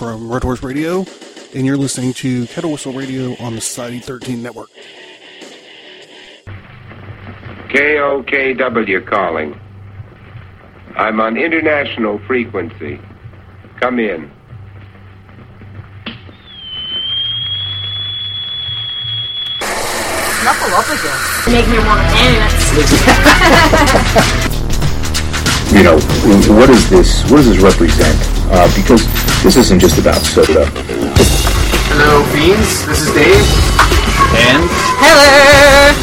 From Red Horse Radio, and you're listening to Kettle Whistle Radio on the Society 13 network. KOKW calling. I'm on international frequency. Come in. Knuckle up again. Make me want to dance. you know, what does this what does this represent? Uh, because this isn't just about soda. Hello, Beans. This is Dave. And Hello.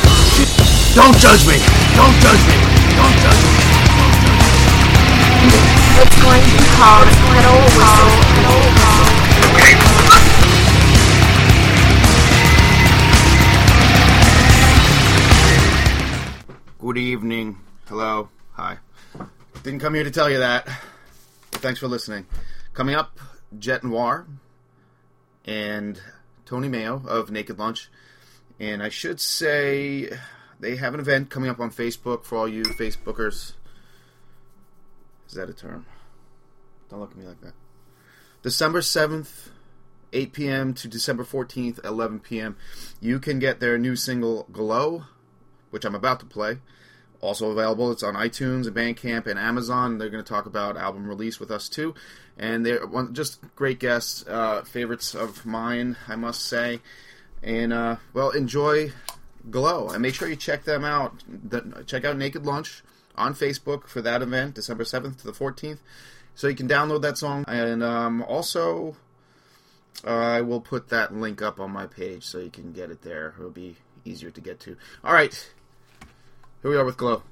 don't judge me. Don't judge me. Don't judge me. It's going to be called Kettle Whistle. Good evening. Hello. Hi. Didn't come here to tell you that. Thanks for listening. Coming up, Jet Noir and Tony Mayo of Naked Lunch. And I should say they have an event coming up on Facebook for all you Facebookers. Is that a term? Don't look at me like that. December 7th, 8 p.m. to December 14th, 11 p.m. You can get their new single, Glow, which I'm about to play. Also available. It's on iTunes and Bandcamp and Amazon. They're going to talk about album release with us too, and they're just great guests, uh, favorites of mine, I must say. And uh, well, enjoy Glow and make sure you check them out. The, check out Naked Lunch on Facebook for that event, December seventh to the fourteenth. So you can download that song, and um, also uh, I will put that link up on my page so you can get it there. It'll be easier to get to. All right. Here we are with Glow.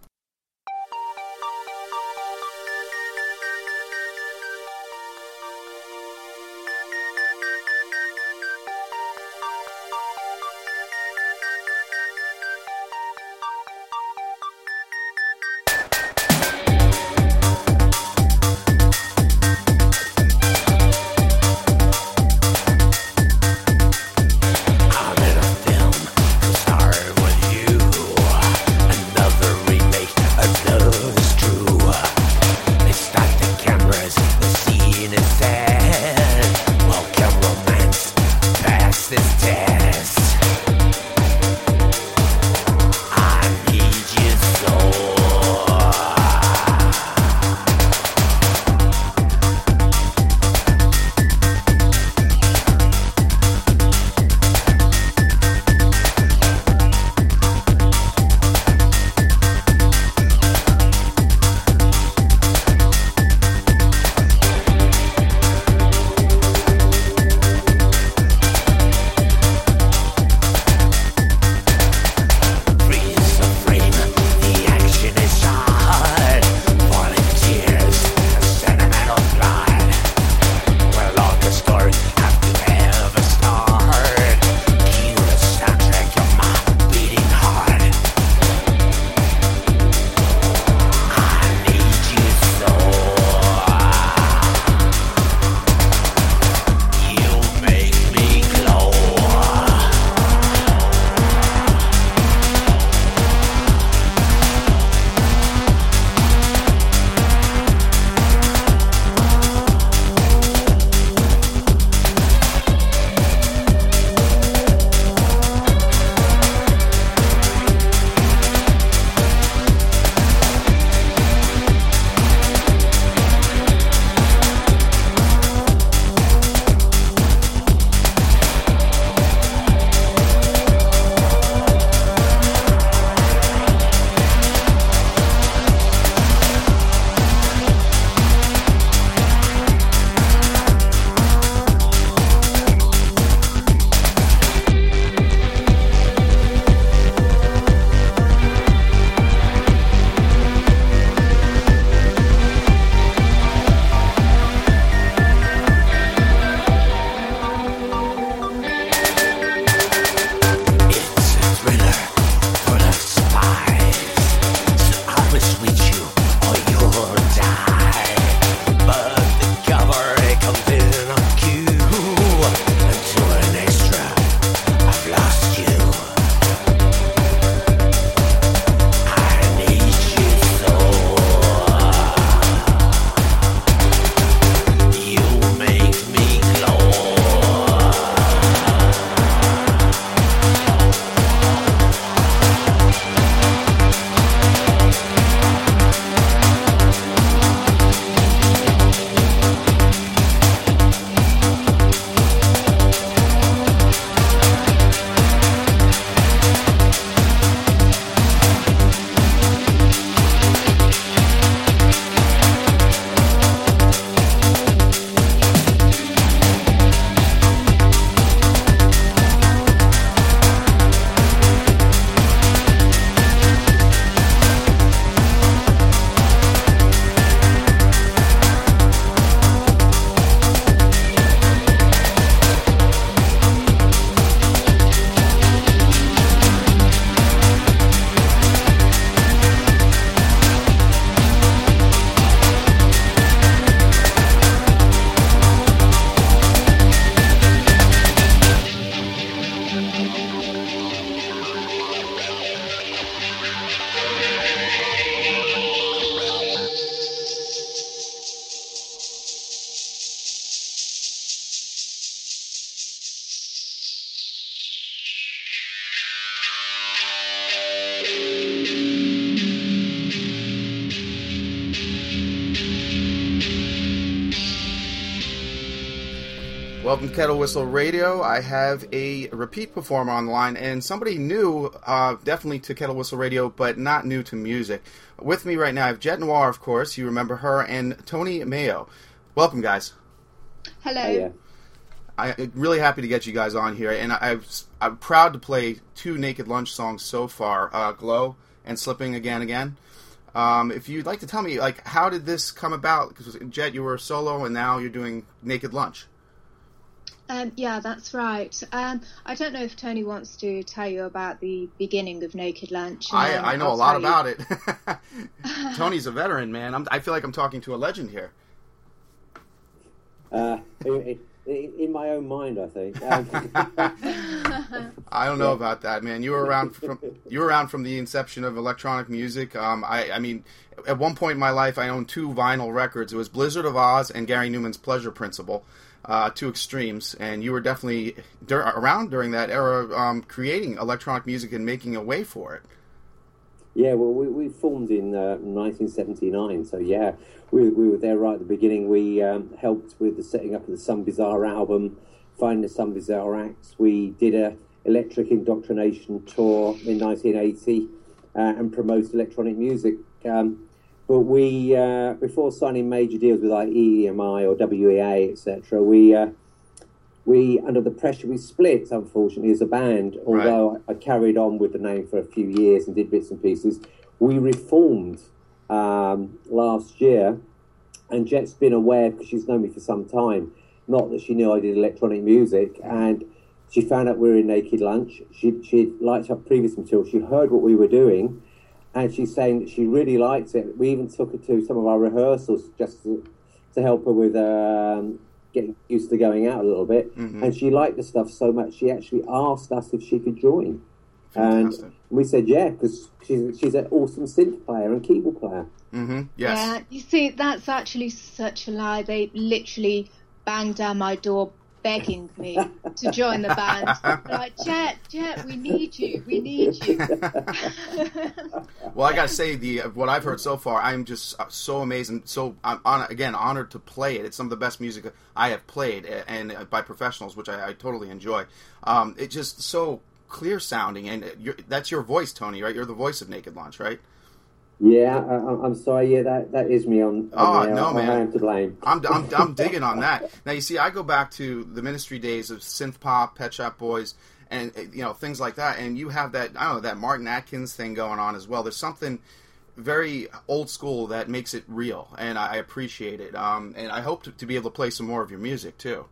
Whistle Radio. I have a repeat performer online and somebody new, uh, definitely to Kettle Whistle Radio, but not new to music. With me right now, I have Jet Noir, of course. You remember her, and Tony Mayo. Welcome, guys. Hello. I'm really happy to get you guys on here, and I, I'm proud to play two Naked Lunch songs so far, uh, "Glow" and "Slipping Again Again." Um, if you'd like to tell me, like, how did this come about? Because Jet, you were solo, and now you're doing Naked Lunch. Um, yeah, that's right. Um, I don't know if Tony wants to tell you about the beginning of Naked Lunch. I, I know I'll a lot tell you- about it. Tony's a veteran, man. I'm, I feel like I'm talking to a legend here. Uh, in, in, in my own mind, I think. Um, I don't know about that, man. You were around from you were around from the inception of electronic music. Um, I, I mean, at one point in my life, I owned two vinyl records. It was Blizzard of Ozz and Gary Numan's Pleasure Principle, uh, two extremes. And you were definitely dur- around during that era, um, creating electronic music and making a way for it. yeah, well, we, we formed in uh, 1979, so yeah, we, we were there right at the beginning. We um, helped with the setting up of the Some Bizzare album, finding the Some Bizzare acts. We did a electric indoctrination tour in 1980 uh, and promoted electronic music. Um, but we, uh, before signing major deals with like EMI or WEA, etc., we uh, we under the pressure we split unfortunately as a band although I, I carried on with the name for a few years and did bits and pieces we reformed um, last year. And jet's been aware because she's known me for some time not that she knew i did electronic music and she found out we were in naked lunch. She, she liked our previous material. She heard what we were doing and she's saying that she really liked it we even took her to some of our rehearsals just to, to help her with um, getting used to going out a little bit. Mhm. And she liked the stuff so much, she actually asked us if she could join. Fantastic. And we said, yeah, because she's, she's an awesome synth player and keyboard player. Mm-hmm. Yes. Yeah, you see, that's actually such a lie. They literally banged down my door begging me to join the band. They're like, Jet, Jet, we need you, we need you. Well, I gotta say the what I've heard so far, I'm just uh, so amazed and so I'm on again honored to play it. It's some of the best music I have played, and uh, by professionals, which I, I totally enjoy. Um, it's just so clear sounding, and you're, that's your voice, Tony, right? You're the voice of Naked Lunch, right? Yeah, I, I'm sorry. Yeah, that, that is me on. on Oh, there. no, I, man. I am to blame. I'm, I'm, I'm digging on that. Now, you see, I go back to the ministry days of synth pop, Pet Shop Boys, and uh, you know things like that. And you have that, I don't know, that Martin Atkins thing going on as well. There's something very old school that makes it real, and I, I appreciate it. Um, and I hope to, to be able to play some more of your music too.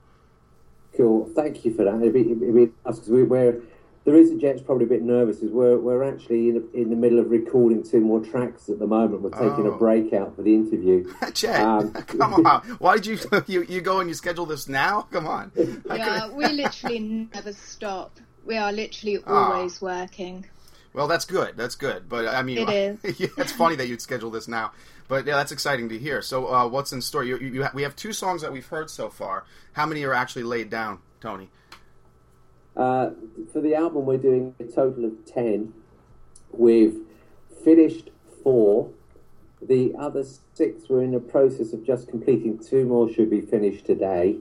Cool. Thank you for that. It'd be, it'd be nice 'cause we, we're the reason Jet's probably a bit nervous is we're we're actually in the, in the middle of recording two more tracks at the moment. We're taking Oh. a break out for the interview. Jet, Um, come on! Why did you you you go and you schedule this now? Come on! Yeah, we literally never stop. We are literally Ah. always working. Well, that's good. That's good. But I mean, it is. yeah, it's funny that you'd schedule this now. But yeah, that's exciting to hear. So, uh, what's in store? You, you, you ha- we have two songs that we've heard so far. How many are actually laid down, Tony? Uh, for the album, we're doing a total of 10. We've finished four. The other six, we're in the process of just completing. Two more should be finished today.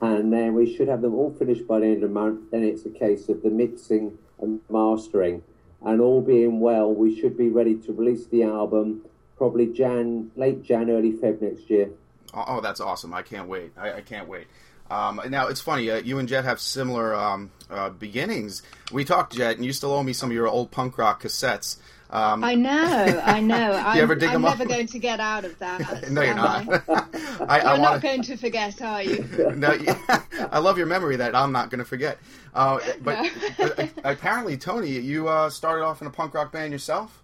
And then we should have them all finished by the end of the month. Then it's a case of the mixing and mastering. And all being well, we should be ready to release the album probably Jan, late Jan, early Feb next year. Oh, oh, that's awesome! I can't wait. I, I can't wait. Um, now it's funny. Uh, you and Jet have similar um, uh, beginnings. We talked, Jet, and you still owe me some of your old punk rock cassettes. Um, I know, I know. I'm, ever dig I'm 'em up? never going to get out of that. no, you're am not. I? I, I You're want not going to forget, are you? no, yeah, I love your memory that I'm not going to forget. Uh, but, No. but, uh, apparently, Tony, you uh, started off in a punk rock band yourself.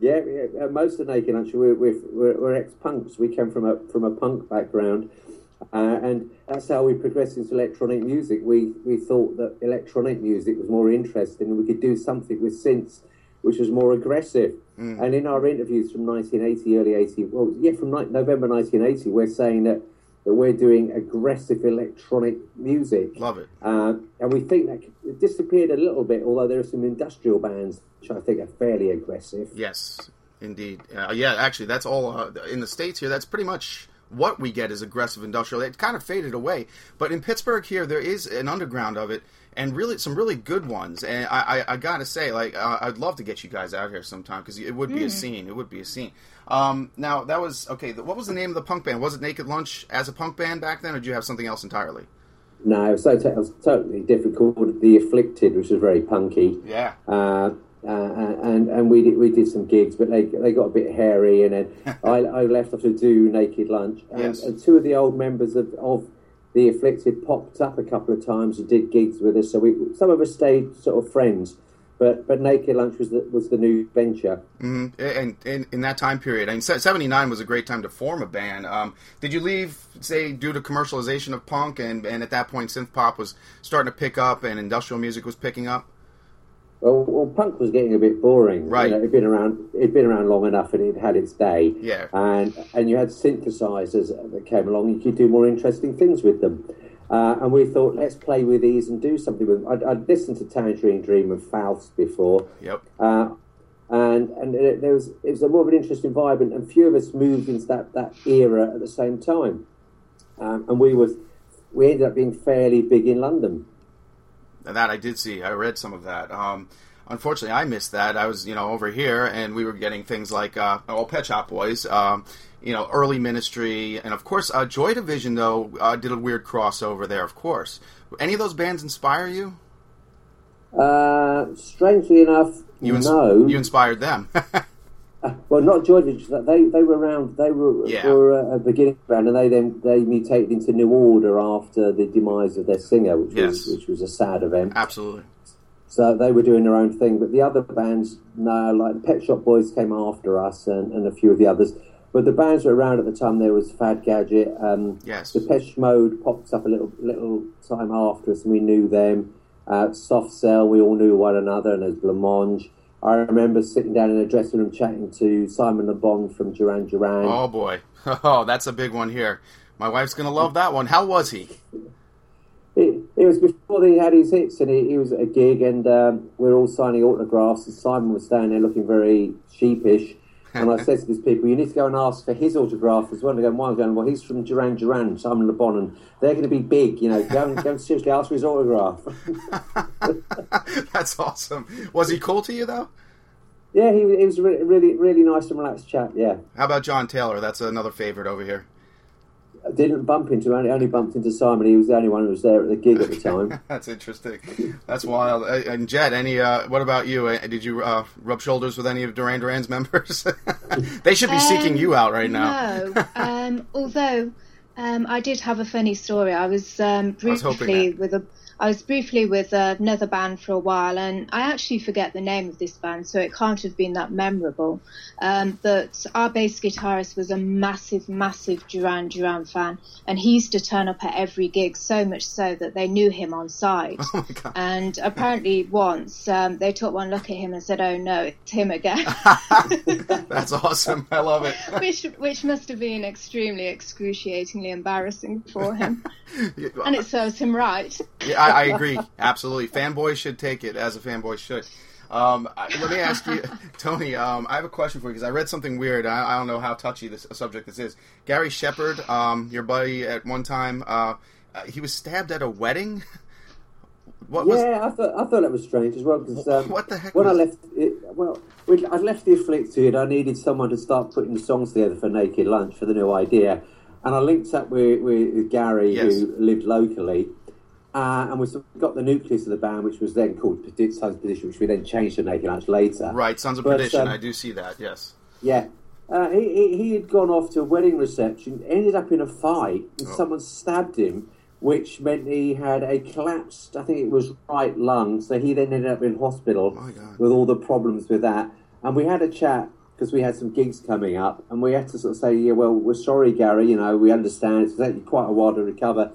Yeah, yeah uh, most of the Naked actually, we're, we're, we're, we're ex-punks. We came from a from a punk background, uh, and that's how we progressed into electronic music. We we thought that electronic music was more interesting, and we could do something with synths, which was more aggressive. And in our interviews from 1980, early 80, well, yeah, from ni- November 1980, we're saying that that we're doing aggressive electronic music. Love it. Uh, and we think that it disappeared a little bit, although there are some industrial bands which I think are fairly aggressive. Yes, indeed. Uh, yeah, actually, that's all uh, in the states here. That's pretty much what we get is aggressive industrial. It kind of faded away, but in Pittsburgh here there is an underground of it, and really some really good ones. And I, I, I gotta say, like uh, I'd love to get you guys out here sometime because it would be a Mm. scene. It would be a scene. Um, now that was okay. What was the name of the punk band? Was it Naked Lunch as a punk band back then, or did you have something else entirely? No, it was, so it was totally different. Called The Afflicted, which was very punky. Yeah. Uh, uh, and and we did we did some gigs, but they they got a bit hairy, and then I, I left off to do Naked Lunch, and, Yes. and two of the old members of, of the Afflicted popped up a couple of times and did gigs with us. So we some of us stayed sort of friends, but but Naked Lunch was the was the new venture. hmm And in, in that time period, I mean, seventy nine was a great time to form a band. Um, did you leave, say, due to commercialization of punk, and and at that point, synth pop was starting to pick up, and industrial music was picking up? Well, well, punk was getting a bit boring. Right. You know, it'd been around. It'd been around long enough, and it had its day. Yeah. And and you had synthesizers that came along. You could do more interesting things with them. Uh, and we thought, let's play with these and do something with them. I'd, I'd listened to Tangerine Dream and Faust before. Yep. Uh, and and it, there was it was a more of an interesting vibe, and, and few of us moved into that, that era at the same time. Um, and we was we ended up being fairly big in London. That I did see. I read some of that. Um, unfortunately, I missed that. I was, you know, over here, and we were getting things like, uh, oh, Pet Shop Boys, um, you know, early Ministry, and of course, uh, Joy Division though uh, did a weird crossover there. Of course, any of those bands inspire you? Uh, strangely enough, You, ins- no. you inspired them. Well, not Division. They they were around. They were Yeah. were a, a beginning band, and they then they mutated into New Order after the demise of their singer, which Yes. was which was a sad event. Absolutely. So they were doing their own thing, but the other bands, no, like Pet Shop Boys came after us, and, and a few of the others. But the bands were around at the time. There was Fad Gadget. Um, Yes. Depeche Mode popped up a little little time after us, and we knew them. Uh, Soft Cell, we all knew one another, and there's Blancmange. I remember sitting down in a dressing room chatting to Simon Le Bon from Duran Duran. Oh boy. Oh, that's a big one here. My wife's gonna love that one. How was he? It, it was before he had his hits, and he, he was at a gig, and um, we are all signing autographs, and Simon was standing there looking very sheepish. And I said to these people, "You need to go and ask for his autograph as well." And they go, "Why?" I'm going, "Well, he's from Duran Duran, Simon Le Bon, and they're going to be big. You know, go and, go and seriously ask for his autograph." That's awesome. Was he cool to you though? yeah, he, he was a really, really, really nice and relaxed chap. Yeah, How about John Taylor? That's another favorite over here. I didn't bump into him. Only, only bumped into Simon. He was the only one who was there at the gig at the time. That's interesting. That's wild. Uh, And Jet, any? Uh, what about you? Uh, Did you uh, rub shoulders with any of Duran Duran's members? they should be seeking Um, you out right now. No, um, although um, I did have a funny story. I was um, was hoping briefly with a. I was briefly with another band for a while, and I actually forget the name of this band, so it can't have been that memorable. Um, but our bass guitarist was a massive, massive Duran Duran fan, and he used to turn up at every gig, so much so that they knew him on site. Oh. And apparently, once um, they took one look at him and said, "Oh no, it's him again." That's awesome. I love it. which which must have been extremely excruciatingly embarrassing for him, and it serves him right. Yeah, I, I agree. Absolutely. Fanboys should take it as a fanboy should. Um, let me ask you, Tony. Um, I have a question for you because I read something weird. I, I don't know how touchy this subject this is. Gary Shepard, um, your buddy at one time, uh, uh, he was stabbed at a wedding. What was? yeah, I thought I thought that was strange as well because um, What the heck when I left, it, well, I'd left the afflicted. I needed someone to start putting the songs together for Naked Lunch for the new idea, and I linked up with, with Gary Yes. who lived locally, uh, and we sort of got the nucleus of the band, which was then called Sons of Perdition, which we then changed to Naked Lunch later. Right, Sons of But, Perdition. um, I do see that. Yes. Yeah. Uh, he, he, he had gone off to a wedding reception, ended up in a fight, and Oh. someone stabbed him, which meant he had a collapsed, I think it was right lung. So he then ended up in hospital with all the problems with that. And we had a chat because we had some gigs coming up, and we had to sort of say, yeah, well, we're sorry, Gary, you know, we understand it's taken quite a while to recover.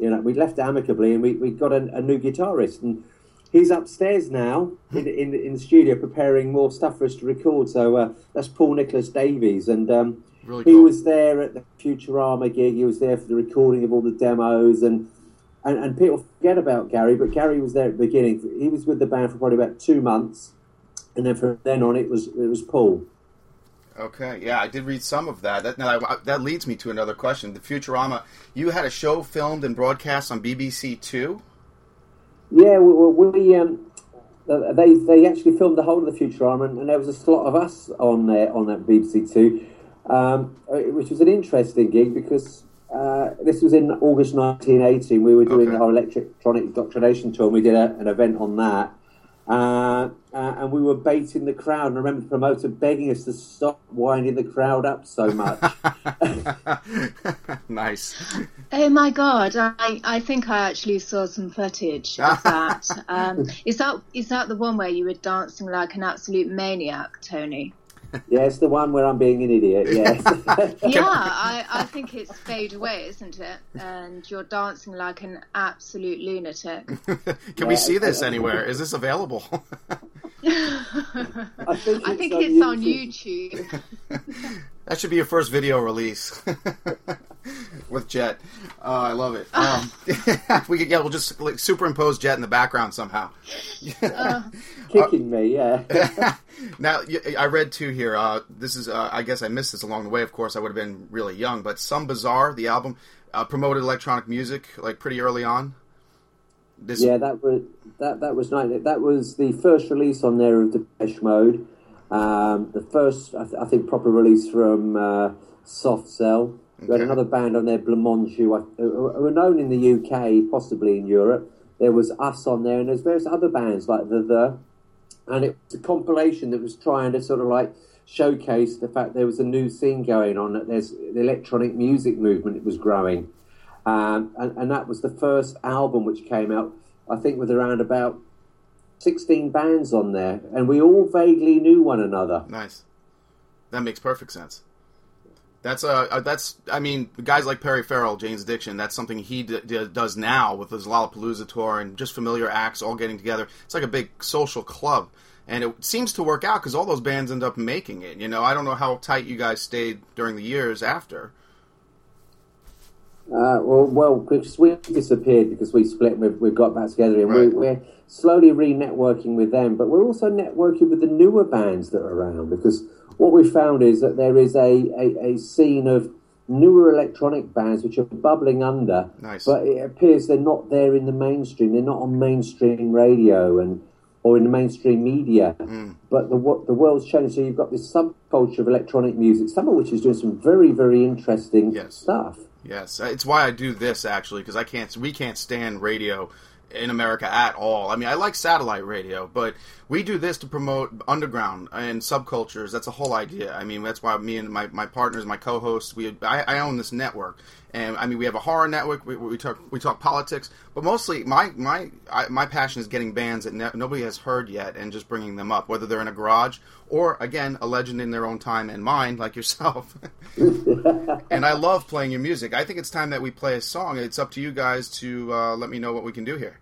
You know, we left amicably, and we, we got a, a new guitarist, and he's upstairs now in, in, in the studio preparing more stuff for us to record. So uh, that's Paul Nicholas Davies, and um, Really he cool. was there at the Futurama gig. He was there for the recording of all the demos, and, and and people forget about Gary, but Gary was there at the beginning. He was with the band for probably about two months, and then from then on, it was it was Paul. Okay, yeah, I did read some of that. That now that leads me to another question. The Futurama, you had a show filmed and broadcast on BBC Two. Yeah, we, we, we um, uh, they they actually filmed the whole of the Futurama, and, and there was a slot of us on there on that BBC Two, um, uh, which was an interesting gig because uh, this was in August 1980. We were doing Okay. our electronic indoctrination tour. and We did a, an event on that. Uh, uh, and we were baiting the crowd. And I remember the promoter begging us to stop winding the crowd up so much. nice. Oh my god! I, I think I actually saw some footage of that. Um, is that is that the one where you were dancing like an absolute maniac, Tony? yeah, it's the one where I'm being an idiot. Yes. Yeah, I, I think it's fade away, isn't it? And you're dancing like an absolute lunatic. Can we see this anywhere? Is this available? I think I think on it's on YouTube. that should be your first video release with Jet. Oh, I love it. Um, we could, yeah, we'll just like, superimpose Jet in the background somehow. Kicking me, yeah. Now, I read too here. Uh, this is, uh, I guess, I missed this along the way. Of course, I would have been really young, but Some Bizzare. The album uh, promoted electronic music like pretty early on. This, Yeah, that was that that was nice. That was the first release on there of the Depeche Mode. Um, the first, I, th- I think, proper release from uh, Soft Cell. We had another band on there, Blancmange, who, who who were known in the UK, possibly in Europe. There was us on there, and there's various other bands like the the, and it was a compilation that was trying to sort of like showcase the fact there was a new scene going on. That there's the electronic music movement was growing. Um, and, and that was the first album which came out, I think, with around about 16 bands on there, and we all vaguely knew one another. Nice. That makes perfect sense. That's uh, uh, that's I mean, guys like Perry Farrell, Jane's Addiction. That's something he d- d- does now with his Lollapalooza tour and just familiar acts all getting together. It's like a big social club, and it seems to work out because all those bands end up making it. You know, I don't know how tight you guys stayed during the years after. Uh, well, well, because we disappeared because we split we've, we've got back together, and Right. we, we're slowly re-networking with them. But we're also networking with the newer bands that are around because what we found is that there is a, a, a scene of newer electronic bands which are bubbling under, Nice. but it appears they're not there in the mainstream. They're not on mainstream radio and or in the mainstream media. Mm. But the wo- the world's changed, so you've got this subculture of electronic music, some of which is doing some very very interesting Yes. stuff. Yes, it's why I do this actually because I can't. We can't stand radio in America at all. I mean, I like satellite radio, but we do this to promote underground and subcultures. That's the whole idea. I mean, that's why me and my, my partners, my co-hosts, we I, I own this network, and I mean, we have a horror network. We, we talk we talk politics, but mostly my my I, my passion is getting bands that ne- nobody has heard yet and just bringing them up, whether they're in a garage or again a legend in their own time and mine, like yourself. and I love playing your music. I think it's time that we play a song. It's up to you guys to uh, let me know what we can do here.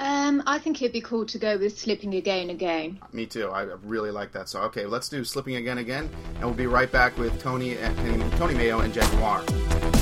Um, I think it'd be cool to go with Slipping Again Again. Me too. I really like that song. Okay, let's do "Slipping Again Again," and we'll be right back with Tony and, and Tony Mayo and Jet Noir.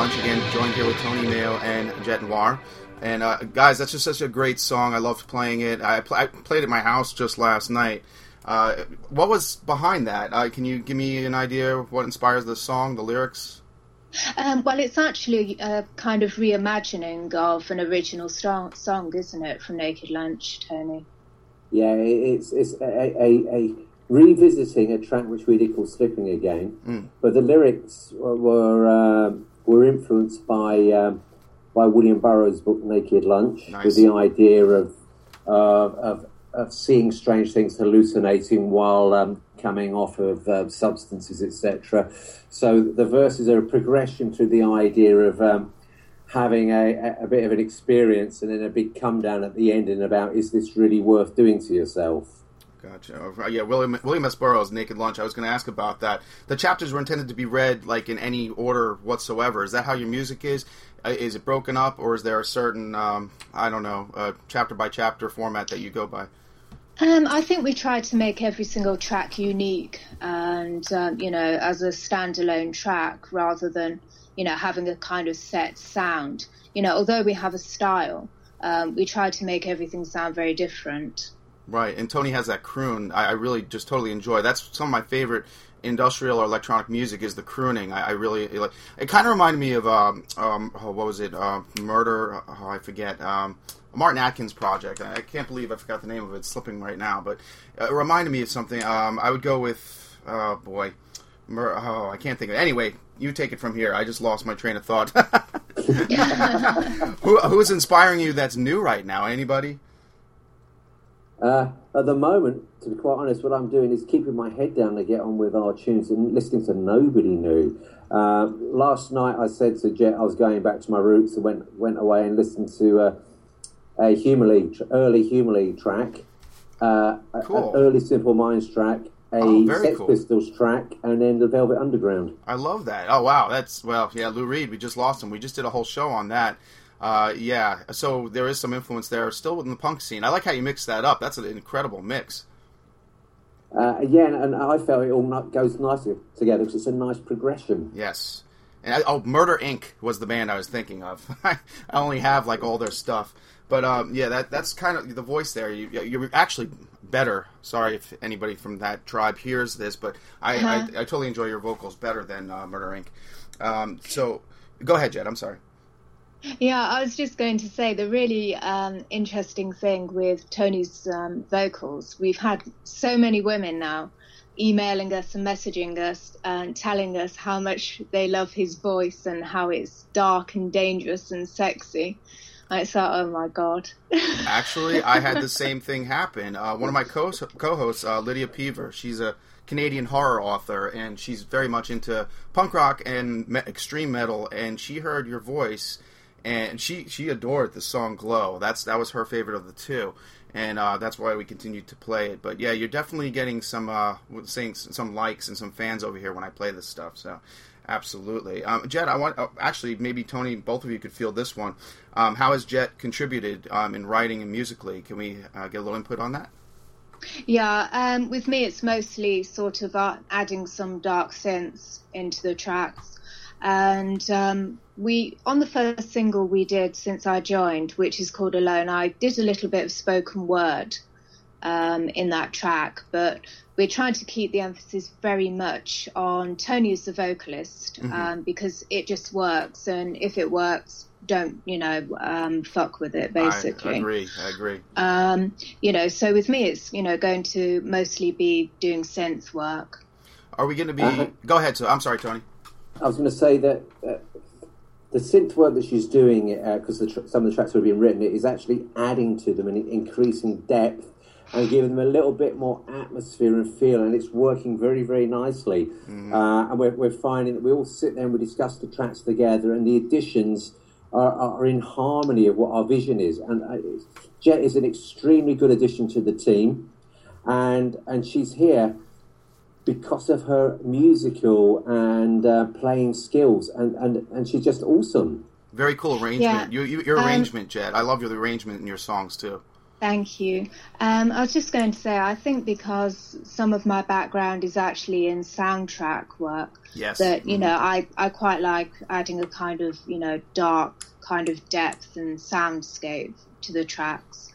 Lunch. Again, joined here with Tony Mayo and Jet Noir. And uh, guys, that's just such a great song. I loved playing it. I, pl- I played it at my house just last night. Uh, what was behind that? Uh, can you give me an idea of what inspires the song, the lyrics? Um, well, it's actually a kind of reimagining of an original song, song isn't it, from Naked Lunch, Tony? Yeah, it's it's a, a, a revisiting a track which we did called "Slipping Again," Mm. but the lyrics were were, um, were influenced by um, by William Burroughs' book "Naked Lunch," Nice. with the idea of uh, of of seeing strange things, hallucinating while um, coming off of uh, substances, etc. So the verses are a progression through the idea of um, having a, a- a bit of an experience and then a big come down at the end and about is this really worth doing to yourself? Gotcha. Uh, Yeah, William William S. Burroughs, Naked Lunch. I was going to ask about that. The chapters were intended to be read like in any order whatsoever. Is that how your music is? Uh, Is it broken up, or is there a certain um, I don't know uh, chapter by chapter format that you go by? Um, I think we tried to make every single track unique and, um, you know, as a standalone track rather than, you know, having a kind of set sound. You know, although we have a style, um, we try to make everything sound very different. Right, and Tony has that croon. I, I really just totally enjoy. That's some of my favorite industrial or electronic music is the crooning. I, I really like. It kind of reminded me of um, um, oh, what was it? Uh, Murder. Oh, I forget. Um, Martin Atkins project. I, I can't believe I forgot the name of it. It's slipping right now, but it reminded me of something. Um, I would go with. Oh boy. Mur- oh, I can't think of it. Anyway, you take it from here. I just lost my train of thought. Who, who's inspiring you that's new right now? Anybody? Uh, at the moment, to be quite honest, what I'm doing is keeping my head down to get on with our tunes and listening to nobody new. Uh, last night, I said to Jet I was going back to my roots and went went away and listened to uh, a Human League, early Human League track, uh, Cool. an early Simple Minds track, a Oh, Sex cool. Pistols track, and then the Velvet Underground. I love that. Oh wow, that's well, yeah. Lou Reed, we just lost him. We just did a whole show on that. Uh, yeah, so there is some influence there, still within the punk scene. I like how you mix that up. That's an incredible mix. Uh, yeah, and, and I felt it all goes nicely together because it's a nice progression. Yes. And I, oh, Murder Inc. was the band I was thinking of. I only have like all their stuff, but um, yeah, that that's kind of the voice there. You, you're actually better. Sorry if anybody from that tribe hears this, but I, Uh-huh. I, I totally enjoy your vocals better than uh, Murder Inc. Um, so go ahead, Jet. I'm sorry. Yeah, I was just going to say the really um, interesting thing with Tony's um, vocals, we've had so many women now emailing us and messaging us and telling us how much they love his voice and how it's dark and dangerous and sexy. I thought, oh my god. Actually, I had the same thing happen. Uh, one of my co- co-hosts, uh, Lydia Peaver, she's a Canadian horror author, and she's very much into punk rock and me- extreme metal. And she heard your voice, and she she adored the song "Glow." That's that was her favorite of the two, and uh, that's why we continued to play it. But yeah, you're definitely getting some uh, saying some likes and some fans over here when I play this stuff. So. Absolutely, um, Jet. I want oh, actually maybe Tony, both of you could feel this one. Um, how has Jet contributed um, in writing and musically? Can we uh, get a little input on that? Yeah, um, with me, it's mostly sort of uh, adding some dark synths into the tracks. And um, we, on the first single we did since I joined, which is called Alone, I did a little bit of spoken word um, in that track, but we're trying to keep the emphasis very much on Tony as the vocalist Mhm. um, because it just works. And if it works, don't, you know, um, fuck with it, basically. I agree. I agree. Um, you know, so with me, it's you know going to mostly be doing synth work. Are we going to be? Uh-huh. Go ahead. So I'm sorry, Tony. I was going to say that uh, the synth work that she's doing, because the tr- some of the tracks have been written, it is actually adding to them and increasing depth and giving them a little bit more atmosphere and feel, and it's working very, very nicely. Uh, and we're, we're finding that we all sit there and we discuss the tracks together, and the additions are, are in harmony of what our vision is. And uh, Jet is an extremely good addition to the team, and and she's here because of her musical and uh, playing skills, and, and, and she's just awesome. Very cool arrangement. Yeah. You, you, your Um, arrangement, Jet. I love your arrangement in your songs too. Thank you. Um, I was just going to say, I think because some of my background is actually in soundtrack work, Yes. that you Mhm. know, I I quite like adding a kind of you know dark kind of depth and soundscape to the tracks.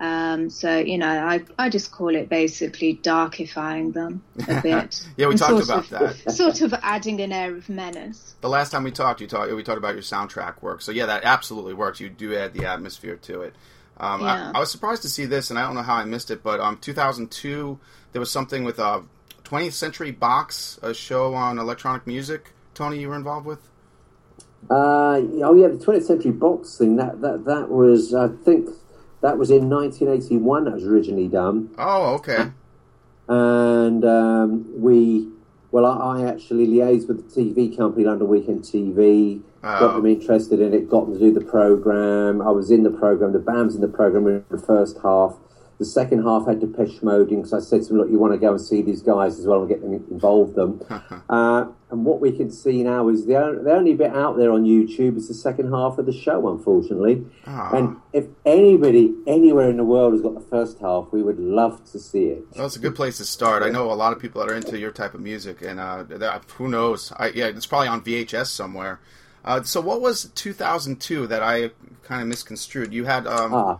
Um, so you know, I I just call it basically darkifying them a bit. Yeah, we And talked about of- that. Sort of adding an air of menace. The last time we talked, you talked we talked about your soundtrack work. So yeah, that absolutely works. You do add the atmosphere to it. Um, Yeah. I, I was surprised to see this, and I don't know how I missed it, but um, 2002 there was something with a 20th Century Box, a show on electronic music. Tony, you were involved with. Uh, oh yeah, the 20th century Box thing. That that that was I think that was in 1981. That was originally done, Oh, okay. and um, we. Well, I, I actually liaised with the TV company, London Weekend TV, got Oh. them interested in it, got them to do the program. I was in the program. The band's in the program in the first half. The second half had Depeche Mode in because I said to them, "Look, you want to go and see these guys as well and get them involved them." uh, and what we can see now is the, on- the only bit out there on YouTube is the second half of the show, unfortunately. Ah. And if anybody anywhere in the world has got the first half, we would love to see it. Well, it's a good place to start. I know a lot of people that are into your type of music, and uh, that, who knows? I, yeah, it's probably on VHS somewhere. Uh, so, what was 2002 that I kind of misconstrued? You had um, Ah,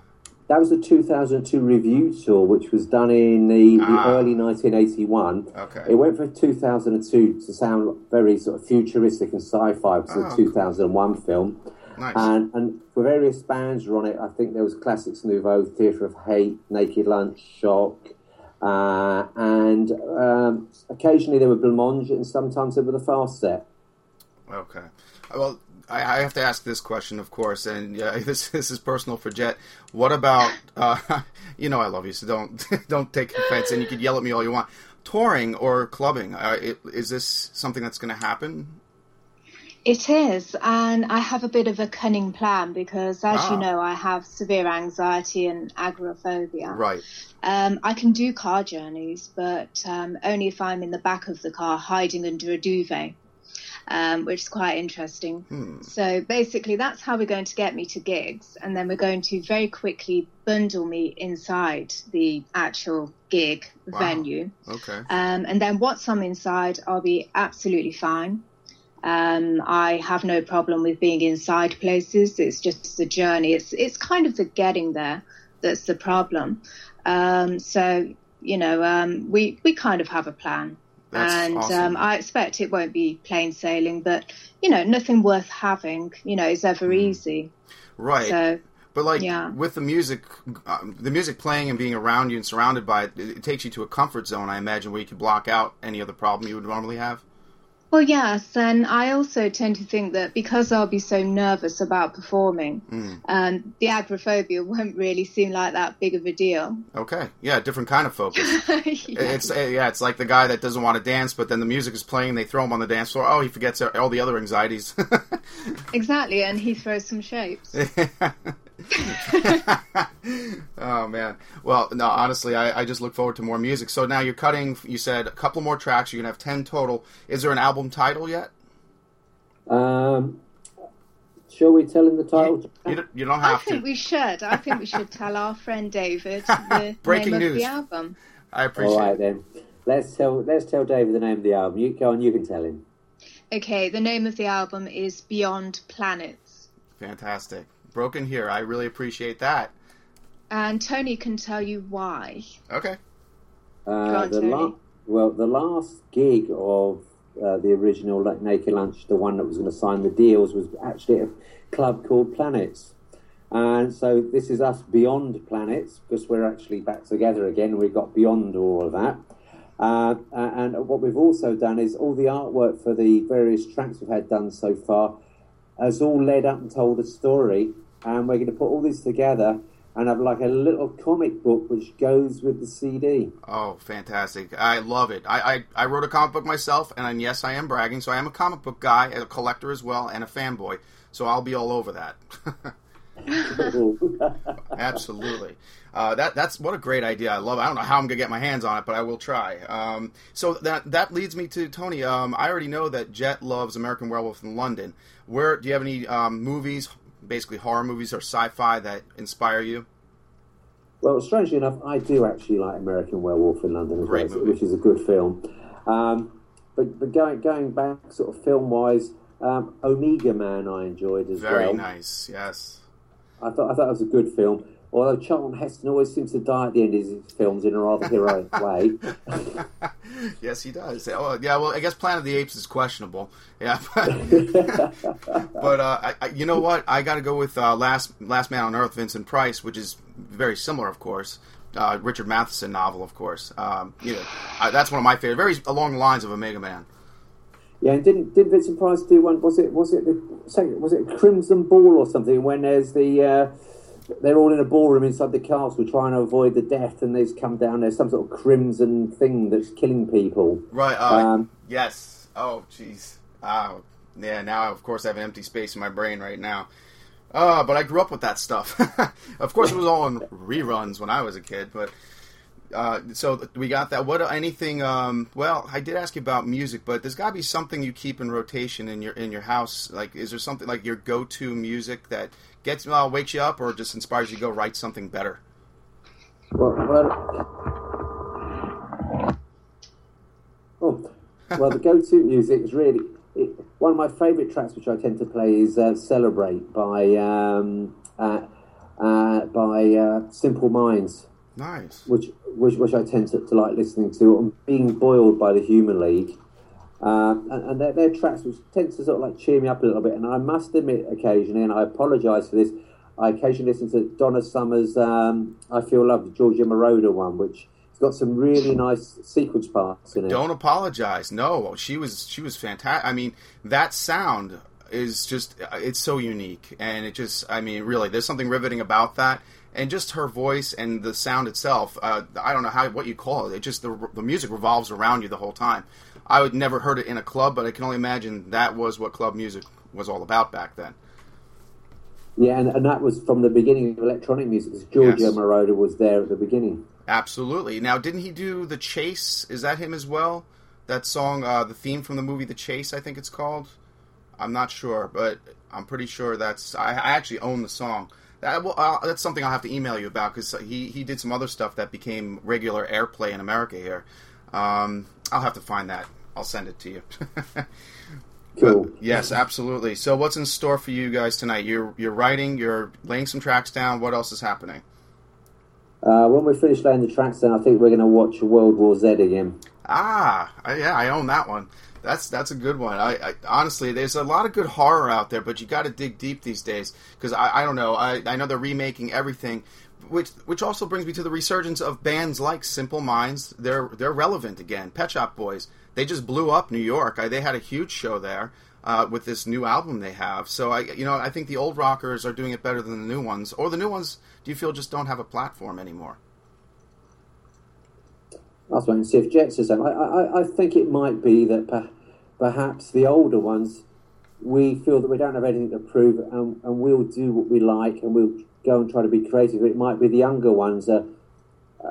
that was the 2002 review tour, which was done in the, the Ah. early 1981. Okay. It went for 2002 to sound very sort of futuristic and sci-fi. Was Oh, a 2001 film. Nice. And, and for various bands were on it. I think there was Classix Nouveaux, Theatre of Hate, Naked Lunch, Shock, uh, and um, occasionally there were Blancmange, and sometimes there were the Fast Set. Okay. Well, I, I have to ask this question, of course, and yeah, this this is personal for Jet. What about uh, you know I love you, so don't don't take offense, and you can yell at me all you want. Touring or clubbing, uh, it, is this something that's going to happen? It is, and I have a bit of a cunning plan because, as Ah. you know, I have severe anxiety and agoraphobia. Right. Um, I can do car journeys, but um, only if I'm in the back of the car hiding under a duvet, um, which is quite interesting. Hmm. So basically, that's how we're going to get me to gigs, and then we're going to very quickly bundle me inside the actual gig Wow. venue. Okay. Um, and then once I'm inside, I'll be absolutely fine. Um, I have no problem with being inside places. It's just the journey. It's it's kind of the getting there that's the problem. Um, so you know, um, we we kind of have a plan, That's and awesome. um, I expect it won't be plain sailing. But you know, nothing worth having, you know, is ever easy. Right. So But like Yeah. with the music, um, the music playing and being around you and surrounded by it, it takes you to a comfort zone. I imagine where you can block out any other problem you would normally have. Well, yes, and I also tend to think that because I'll be so nervous about performing, Mm. um, the agoraphobia won't really seem like that big of a deal. Okay, yeah, different kind of focus. Yeah. It's uh, yeah, it's like the guy that doesn't want to dance, but then the music is playing. They throw him on the dance floor. Oh, he forgets all the other anxieties. Exactly, and he throws some shapes. oh man. Well, no, honestly, I, I just look forward to more music. So now you're cutting. You said a couple more tracks. You're gonna have ten total. Is there an album title yet? Um, shall we tell him the title? You don't, have don't I think to. we should. I think we should tell our friend David the Breaking name news. of the album. I appreciate. All right it. then. Let's tell let's tell David the name of the album. You go on. You can tell him. Okay, the name of the album is Beyond Planets. Fantastic. Broken here. I really appreciate that. And Tony can tell you why. Okay. Uh, on, the Tony. la- well, the last gig of uh, the original like, Naked Lunch, the one that was going to sign the deals, was actually at a club called Planets. And so this is us beyond planets because we're actually back together again. We've got beyond all of that. Uh, and what we've also done is all the artwork for the various tracks we've had done so far has all led up and told a story. And we're going to put all this together and have like a little comic book which goes with the CD. Oh, fantastic! I love it. I, I, I wrote a comic book myself, and yes, I am bragging. So I am a comic book guy, a collector as well, and a fanboy. So I'll be all over that. Absolutely. Uh, that that's what a great idea. I love. It. I don't know how I'm gonna get my hands on it, but I will try. Um, so that that leads me to Tony. Um, I already know that Jet loves American Werewolf in London. Where do you have any um, movies, basically horror movies or sci-fi, that inspire you? Well, strangely enough, I do actually like American Werewolf in London as well, which is a good film. Um, but but going going back sort of film wise, um, Omega Man I enjoyed as Very well. nice. Yes. I thought I thought it was a good film. Although Charlton Heston always seems to die at the end of his films in a rather heroic way. yes, he does. Oh, yeah. Well, I guess Planet of the Apes is questionable. Yeah, but uh, I, I, you know what? I got to go with uh, Last Last Man on Earth, Vincent Price, which is very similar, of course. Uh, Richard Matheson novel, of course. Um, you know, I, that's one of my favorite. Very along the lines of Omega Man. Yeah, and didn't did Vincent Price do one? Was it was it the second? Was it Crimson Ball or something? When there's the uh, they're all in a ballroom inside the castle trying to avoid the death, and they've come down. There's some sort of crimson thing that's killing people. Right. Uh, Um, yes. Oh, jeez. Oh, yeah. Now, of course, I have an empty space in my brain right now. Uh, but I grew up with that stuff. of course, it was all in reruns when I was a kid. But uh, so we got that. What anything? Um, well, I did ask you about music, but there's got to be something you keep in rotation in your in your house. Like, is there something like your go to music that gets uh, wakes you up, or just inspires you to go write something better? Well, well, oh, well, the go-to music is really it, one of my favourite tracks, which I tend to play, is uh, "Celebrate" by um, uh, uh, by uh, Simple Minds, Nice. which which which I tend to, to like listening to. I'm being boiled by the Human League. Uh, and, and they're, they're tracks which tend to sort of like cheer me up a little bit. And I must admit, occasionally, and I apologise for this, I occasionally listen to Donna Summer's um, "I Feel Love," the Giorgio Moroder one, which has got some really nice sequence parts in it. Don't apologize. No, she was she was fantastic. I mean, that sound is just it's so unique, and it just I mean, really, there's something riveting about that, and just her voice and the sound itself. Uh, I don't know how what you call it. It just the the music revolves around you the whole time. I would never heard it in a club, but I can only imagine that was what club music was all about back then. Yeah, and, and that was from the beginning of electronic music. 'cause Giorgio Yes. Moroder was there at the beginning. Absolutely. Now, didn't he do the Chase? Is that him as well? That song, uh, the theme from the movie The Chase, I think it's called. I'm not sure, but I'm pretty sure that's. I, I actually own the song. That, uh, that's something I'll have to email you about because he he did some other stuff that became regular airplay in America here. Um, I'll have to find that. I'll send it to you. Cool. Yes, absolutely. So, what's in store for you guys tonight? You're you're writing. You're laying some tracks down. What else is happening? Uh, when we finish laying the tracks down, I think we're going to watch World War Z again. Ah, yeah, I own that one. That's that's a good one. I, I honestly, there's a lot of good horror out there, but you got to dig deep these days because I, I don't know. I, I know they're remaking everything, which which also brings me to the resurgence of bands like Simple Minds. They're they're relevant again. Pet Shop Boys. They just blew up New York. I, they had a huge show there uh, with this new album they have. So I you know I think the old rockers are doing it better than the new ones, or the new ones. Do you feel just don't have a platform anymore? I was see if Jets is. I, I, I think it might be that perhaps the older ones, we feel that we don't have anything to prove, and, and we'll do what we like, and we'll go and try to be creative. It might be the younger ones that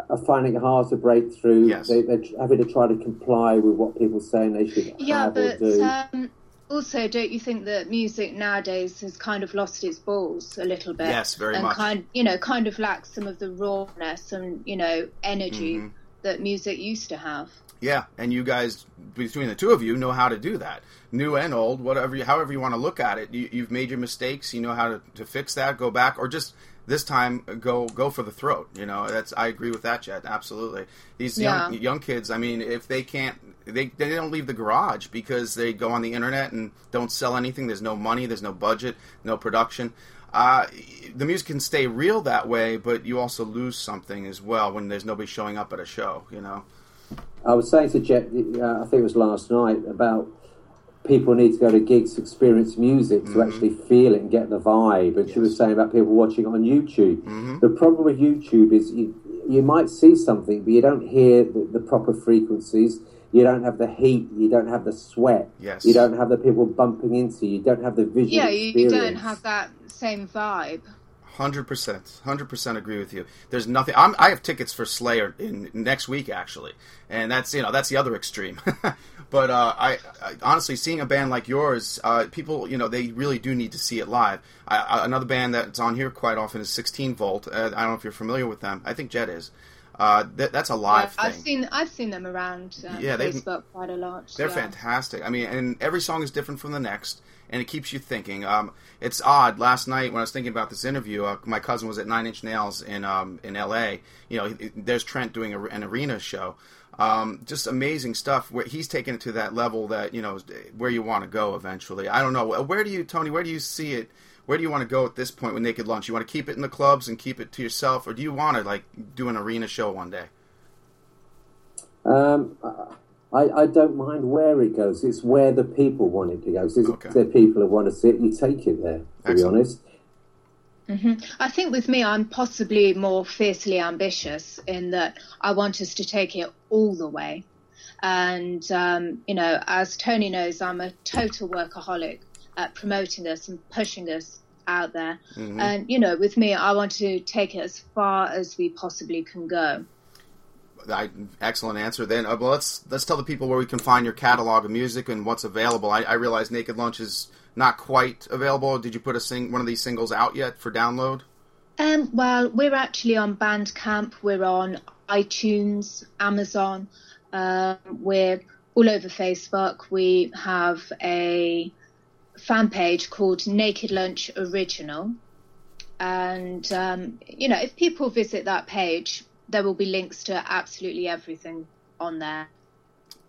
are finding it hard to break through. Yes. They, they're having to try to comply with what people are saying they should Yeah, have or but do. um, also, don't you think that music nowadays has kind of lost its balls a little bit? Yes, very and much. kind, you know, kind of lacks some of the rawness and you know energy Mm-hmm. that music used to have. Yeah, and you guys between the two of you know how to do that, new and old, whatever, however you want to look at it. You, you've made your mistakes, you know how to, to fix that, go back, or just this time go go for the throat. You know, that's I agree with that, Jet. Absolutely, these young young kids. I mean, if they can't, they they don't leave the garage because they go on the internet and don't sell anything. There's no money, there's no budget, no production. Uh, the music can stay real that way, but you also lose something as well when there's nobody showing up at a show. You know. I was saying to Jet, uh, I think it was last night, about people need to go to gigs to experience music to actually feel it and get the vibe. And she was saying about people watching it on YouTube. The problem with YouTube is you, you might see something, but you don't hear the, the proper frequencies. You don't have the heat. You don't have the sweat. Yes. You don't have the people bumping into you. You don't have the visual Yeah, you, you don't have that same vibe. Hundred percent, hundred percent agree with you. There's nothing. I'm, I have tickets for Slayer in next week actually, and that's you know that's the other extreme. but uh, I, I, honestly seeing a band like yours, uh, people you know they really do need to see it live. I, I, another band that's on here quite often is 16 Volt. Uh, I don't know if you're familiar with them. I think Jet is. Uh, th- that's a live Yeah, I've thing. seen I've seen them around um, Yeah, they've- Facebook quite a lot. They're yeah. fantastic. I mean, and every song is different from the next, and it keeps you thinking. Um, it's odd. Last night when I was thinking about this interview, uh, my cousin was at Nine Inch Nails in um, in L.A. You know, there's Trent doing a, an arena show. Um, just amazing stuff. Where he's taken it to that level that you know where you want to go eventually. I don't know. Where do you, Tony? Where do you see it? Where do you want to go at this point with Naked Lunch? You want to keep it in the clubs and keep it to yourself, or do you want to like do an arena show one day? Um, I, I don't mind where it goes. It's where the people want it to go. So if there are people who want to see it, you take it there. To be honest. hmm I think with me, I'm possibly more fiercely ambitious in that I want us to take it all the way. And, um, you know, as Tony knows, I'm a total workaholic at promoting us and pushing us out there. Mhm. And, you know, with me, I want to take it as far as we possibly can go. I, excellent answer. Then, uh, well, let's let's tell the people where we can find your catalog of music and what's available. I, I realize Naked Lunch is not quite available. Did you put a sing one of these singles out yet for download? Um, well, we're actually on Bandcamp, we're on iTunes, Amazon, um, we're all over Facebook. We have a fan page called Naked Lunch Original. And, um, you know, if people visit that page, there will be links to absolutely everything on there.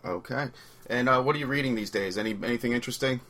Okay. And uh, what are you reading these days? Any anything interesting?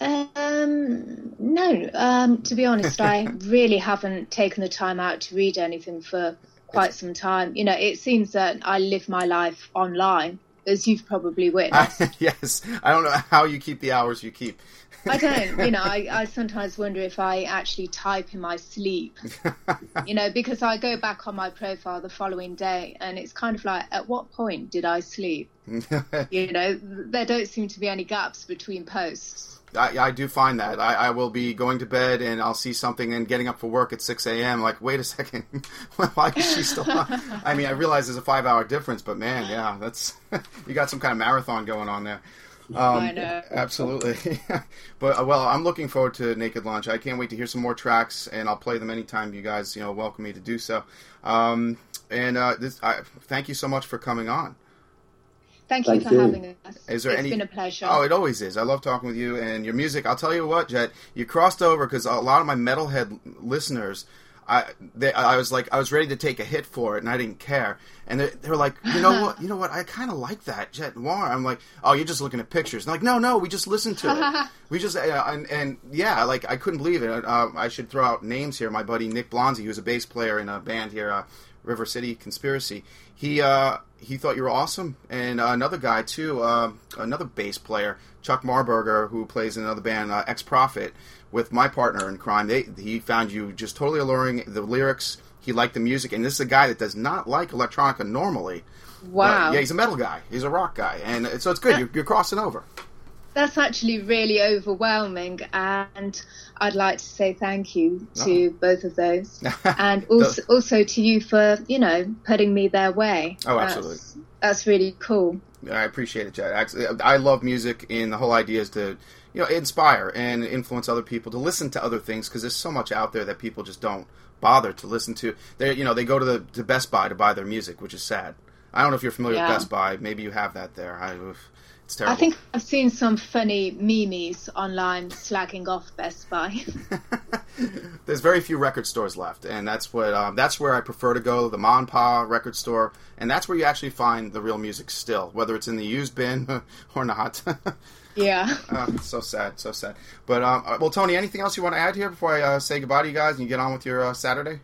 Um, no, um, to be honest, I really haven't taken the time out to read anything for quite some time. You know, it seems that I live my life online, as you've probably witnessed. yes. I don't know how you keep the hours you keep. I don't, you know, I, I sometimes wonder if I actually type in my sleep, you know, because I go back on my profile the following day and it's kind of like, at what point did I sleep? You know, there don't seem to be any gaps between posts. I, I do find that I, I will be going to bed and I'll see something and getting up for work at six a.m. Like, wait a second, why is she still? On? I mean, I realize there's a five-hour difference, but man, yeah, that's you got some kind of marathon going on there. Um, I know. Absolutely. but uh, well, I'm looking forward to Naked Lunch. I can't wait to hear some more tracks, and I'll play them anytime you guys you know welcome me to do so. Um, and uh, this, I, thank you so much for coming on. Thank you Thank for you. having us. Is there It's any? been a pleasure. Oh, it always is. I love talking with you and your music. I'll tell you what, Jet, you crossed over because a lot of my metalhead listeners. I they, I was like I was ready to take a hit for it and I didn't care. And they they were like you know what? You know what? I kind of like that Jet Noir. I'm like oh you're just looking at pictures. And like no no we just listened to it. We just uh, and, and yeah like I couldn't believe it. Uh, I should throw out names here. My buddy Nick Blonsey who's a bass player in a band here uh, River City Conspiracy he uh, he thought you were awesome. And uh, another guy too uh, another bass player Chuck Marburger who plays in another band uh, Ex Prophet with my partner in crime. They he found you just totally alluring the lyrics he liked the music and this is a guy that does not like electronica normally. Wow. Uh, yeah he's a metal guy. He's a rock guy. And uh, so it's good. You're, you're crossing over That's actually really overwhelming, and I'd like to say thank you to both of those, and also also to you for you know putting me their way. Oh, That's- absolutely. That's really cool. I appreciate it, Chad. Actually, I love music, and the whole idea is to, you know, inspire and influence other people to listen to other things because there's so much out there that people just don't bother to listen to. They, you know, they go to the to Best Buy to buy their music, which is sad. I don't know if you're familiar Yeah. with Best Buy. Maybe you have that there. I, it's terrible. I think I've seen some funny memes online slagging off Best Buy. there's very few record stores left, and that's what um, that's where I prefer to go, the Ma and Pa record store, and that's where you actually find the real music still, whether it's in the used bin or not. yeah. It's so sad, so sad. But um, uh, well, Tony, anything else you want to add here before I uh, say goodbye to you guys and you get on with your uh, Saturday?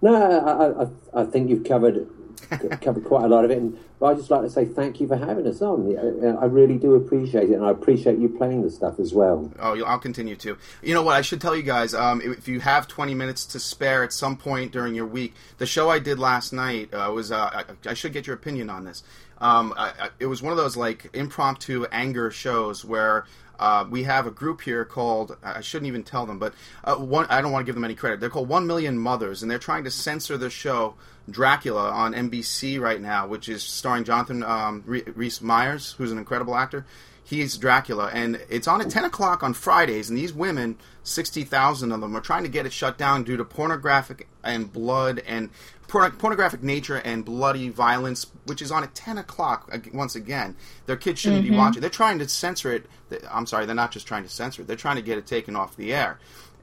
No, I, I, I think you've covered covered quite a lot of it, and I'd just like to say thank you for having us on. I, I really do appreciate it, and I appreciate you playing the stuff as well. Oh, I'll continue to. You know what? I should tell you guys. Um, if you have 20 minutes to spare at some point during your week, the show I did last night uh, was. Uh, I, I should get your opinion on this. Um, I, it was one of those like impromptu anger shows where Uh, we have a group here called I shouldn't even tell them, but uh, one I don't want to give them any credit. They're called One Million Mothers, and they're trying to censor the show Dracula on NBC right now, which is starring Jonathan um, Rhys Meyers, who's an incredible actor. He's Dracula, and it's on at 10 o'clock on Fridays, and these women, 60,000 of them, are trying to get it shut down due to pornographic and blood and porn- pornographic nature and bloody violence, which is on at 10 o'clock once again. Their kids shouldn't be Mhm. watching. They're trying to censor it. I'm sorry, they're not just trying to censor it, they're trying to get it taken off the air.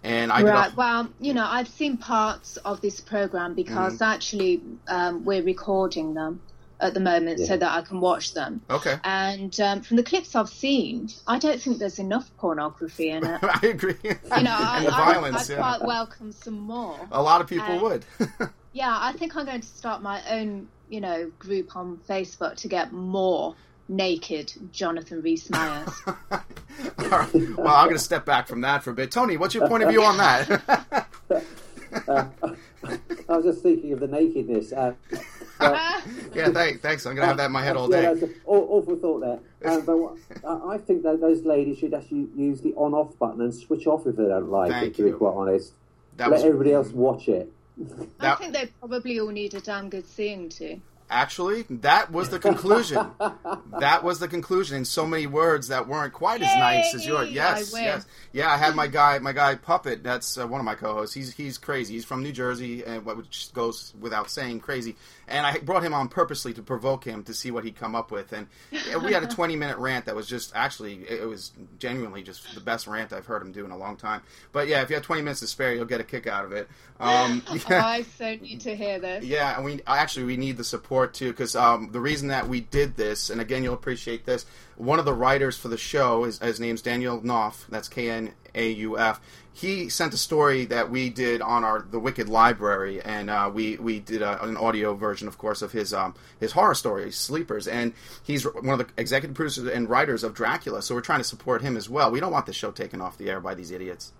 And I right. a- Well, you know, I've seen parts of this program because Mhm. actually um, we're recording them at the moment so that I can watch them. Okay. And um, from the clips I've seen, I don't think there's enough pornography in it. I agree. You know, I, I, violence, I'd yeah. quite welcome some more. A lot of people And- would. Yeah, I think I'm going to start my own, you know, group on Facebook to get more naked Jonathan Rhys Meyers. All right. Well, I'm going to step back from that for a bit. Tony, what's your point of view on that? Uh, I was just thinking of the nakedness. Uh, yeah, thanks. Thanks. I'm going to have that in my head all Yeah, day. that's an awful thought there. Um, but what, I I think that those ladies should actually use the on-off button and switch off if they don't like Thank it. To be quite honest, That let was- everybody else watch it. I think they probably all need a damn good seeing to. Actually, that was the conclusion. that was the conclusion in so many words that weren't quite as nice as yours. Yes, yes, yeah. I had my guy, my guy Puppet. That's uh, one of my co-hosts. He's he's crazy. He's from New Jersey, and what which goes without saying, crazy. And I brought him on purposely to provoke him to see what he'd come up with. And yeah, we had a twenty-minute rant that was just actually it was genuinely just the best rant I've heard him do in a long time. But yeah, if you have twenty minutes to spare, you'll get a kick out of it. Um, Oh, I so need to hear this. yeah, and we actually we need the support too because um, the reason that we did this, and again you'll appreciate this. One of the writers for the show is his name's Daniel Knauf. That's K N A U F. He sent a story that we did on our the Wicked Library, and uh, we we did a, an audio version, of course, of his um, his horror story, Sleepers, and he's one of the executive producers and writers of Dracula. So we're trying to support him as well. We don't want the show taken off the air by these idiots.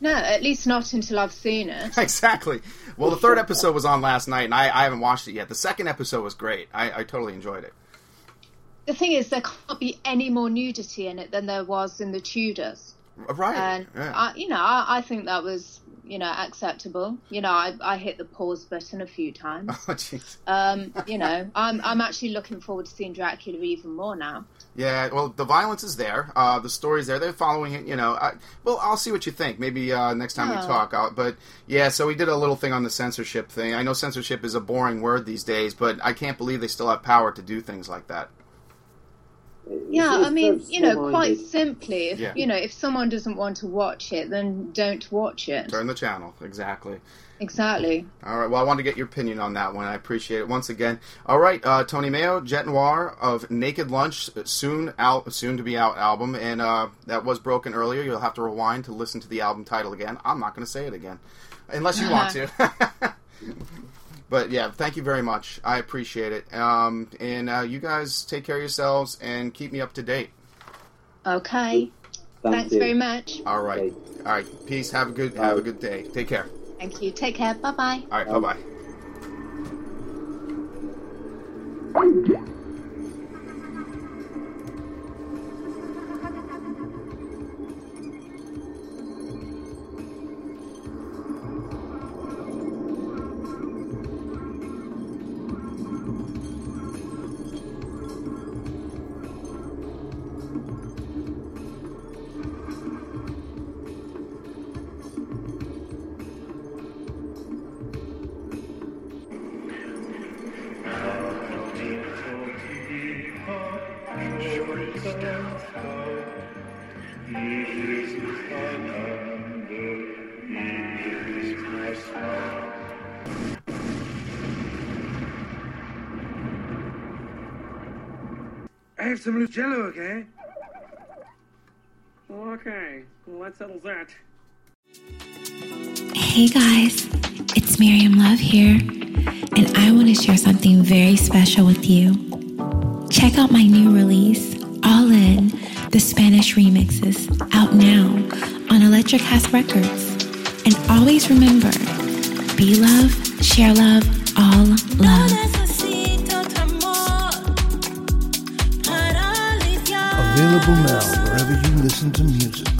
No, at least not until I've seen it. exactly. Well, the third episode was on last night, and I, I haven't watched it yet. The second episode was great. I, I totally enjoyed it. The thing is, there can't be any more nudity in it than there was in the Tudors. Right. And yeah. I, you know, I, I think that was, you know, acceptable. You know, I, I hit the pause button a few times. oh, jeez. Um, you know, I'm I'm actually looking forward to seeing Dracula even more now. Yeah, well, the violence is there. Uh, the story's there. They're following it. You know, I, well, I'll see what you think. Maybe uh, next time we Oh. talk. I'll, but yeah, so we did a little thing on the censorship thing. I know censorship is a boring word these days, but I can't believe they still have power to do things like that. Yeah, I mean, you know, quite simply, if Yeah. you know, if someone doesn't want to watch it, then don't watch it. Turn the channel. Exactly. Exactly. All right. Well, I wanted to get your opinion on that one. I appreciate it once again. All right, uh, Tony Mayo, Jet Noir of Naked Lunch, soon out, soon to be out album, and uh, that was broken earlier. You'll have to rewind to listen to the album title again. I'm not going to say it again, unless you want to. but yeah, thank you very much. I appreciate it. Um, and uh, you guys take care of yourselves and keep me up to date. Okay. Thank Thanks you. very much. All right. All right. Peace. Have a good. Have a good day. Take care. Thank you. Take care. Bye bye. All right. Bye bye. I have some loose jello, okay? Okay, well, that settles that. Hey guys, it's Miriam Love here, and I want to share something very special with you. Check out my new release, All In, the Spanish remixes, out now on Electric House Records. And always remember be love, share love, all love. Available now wherever you listen to music.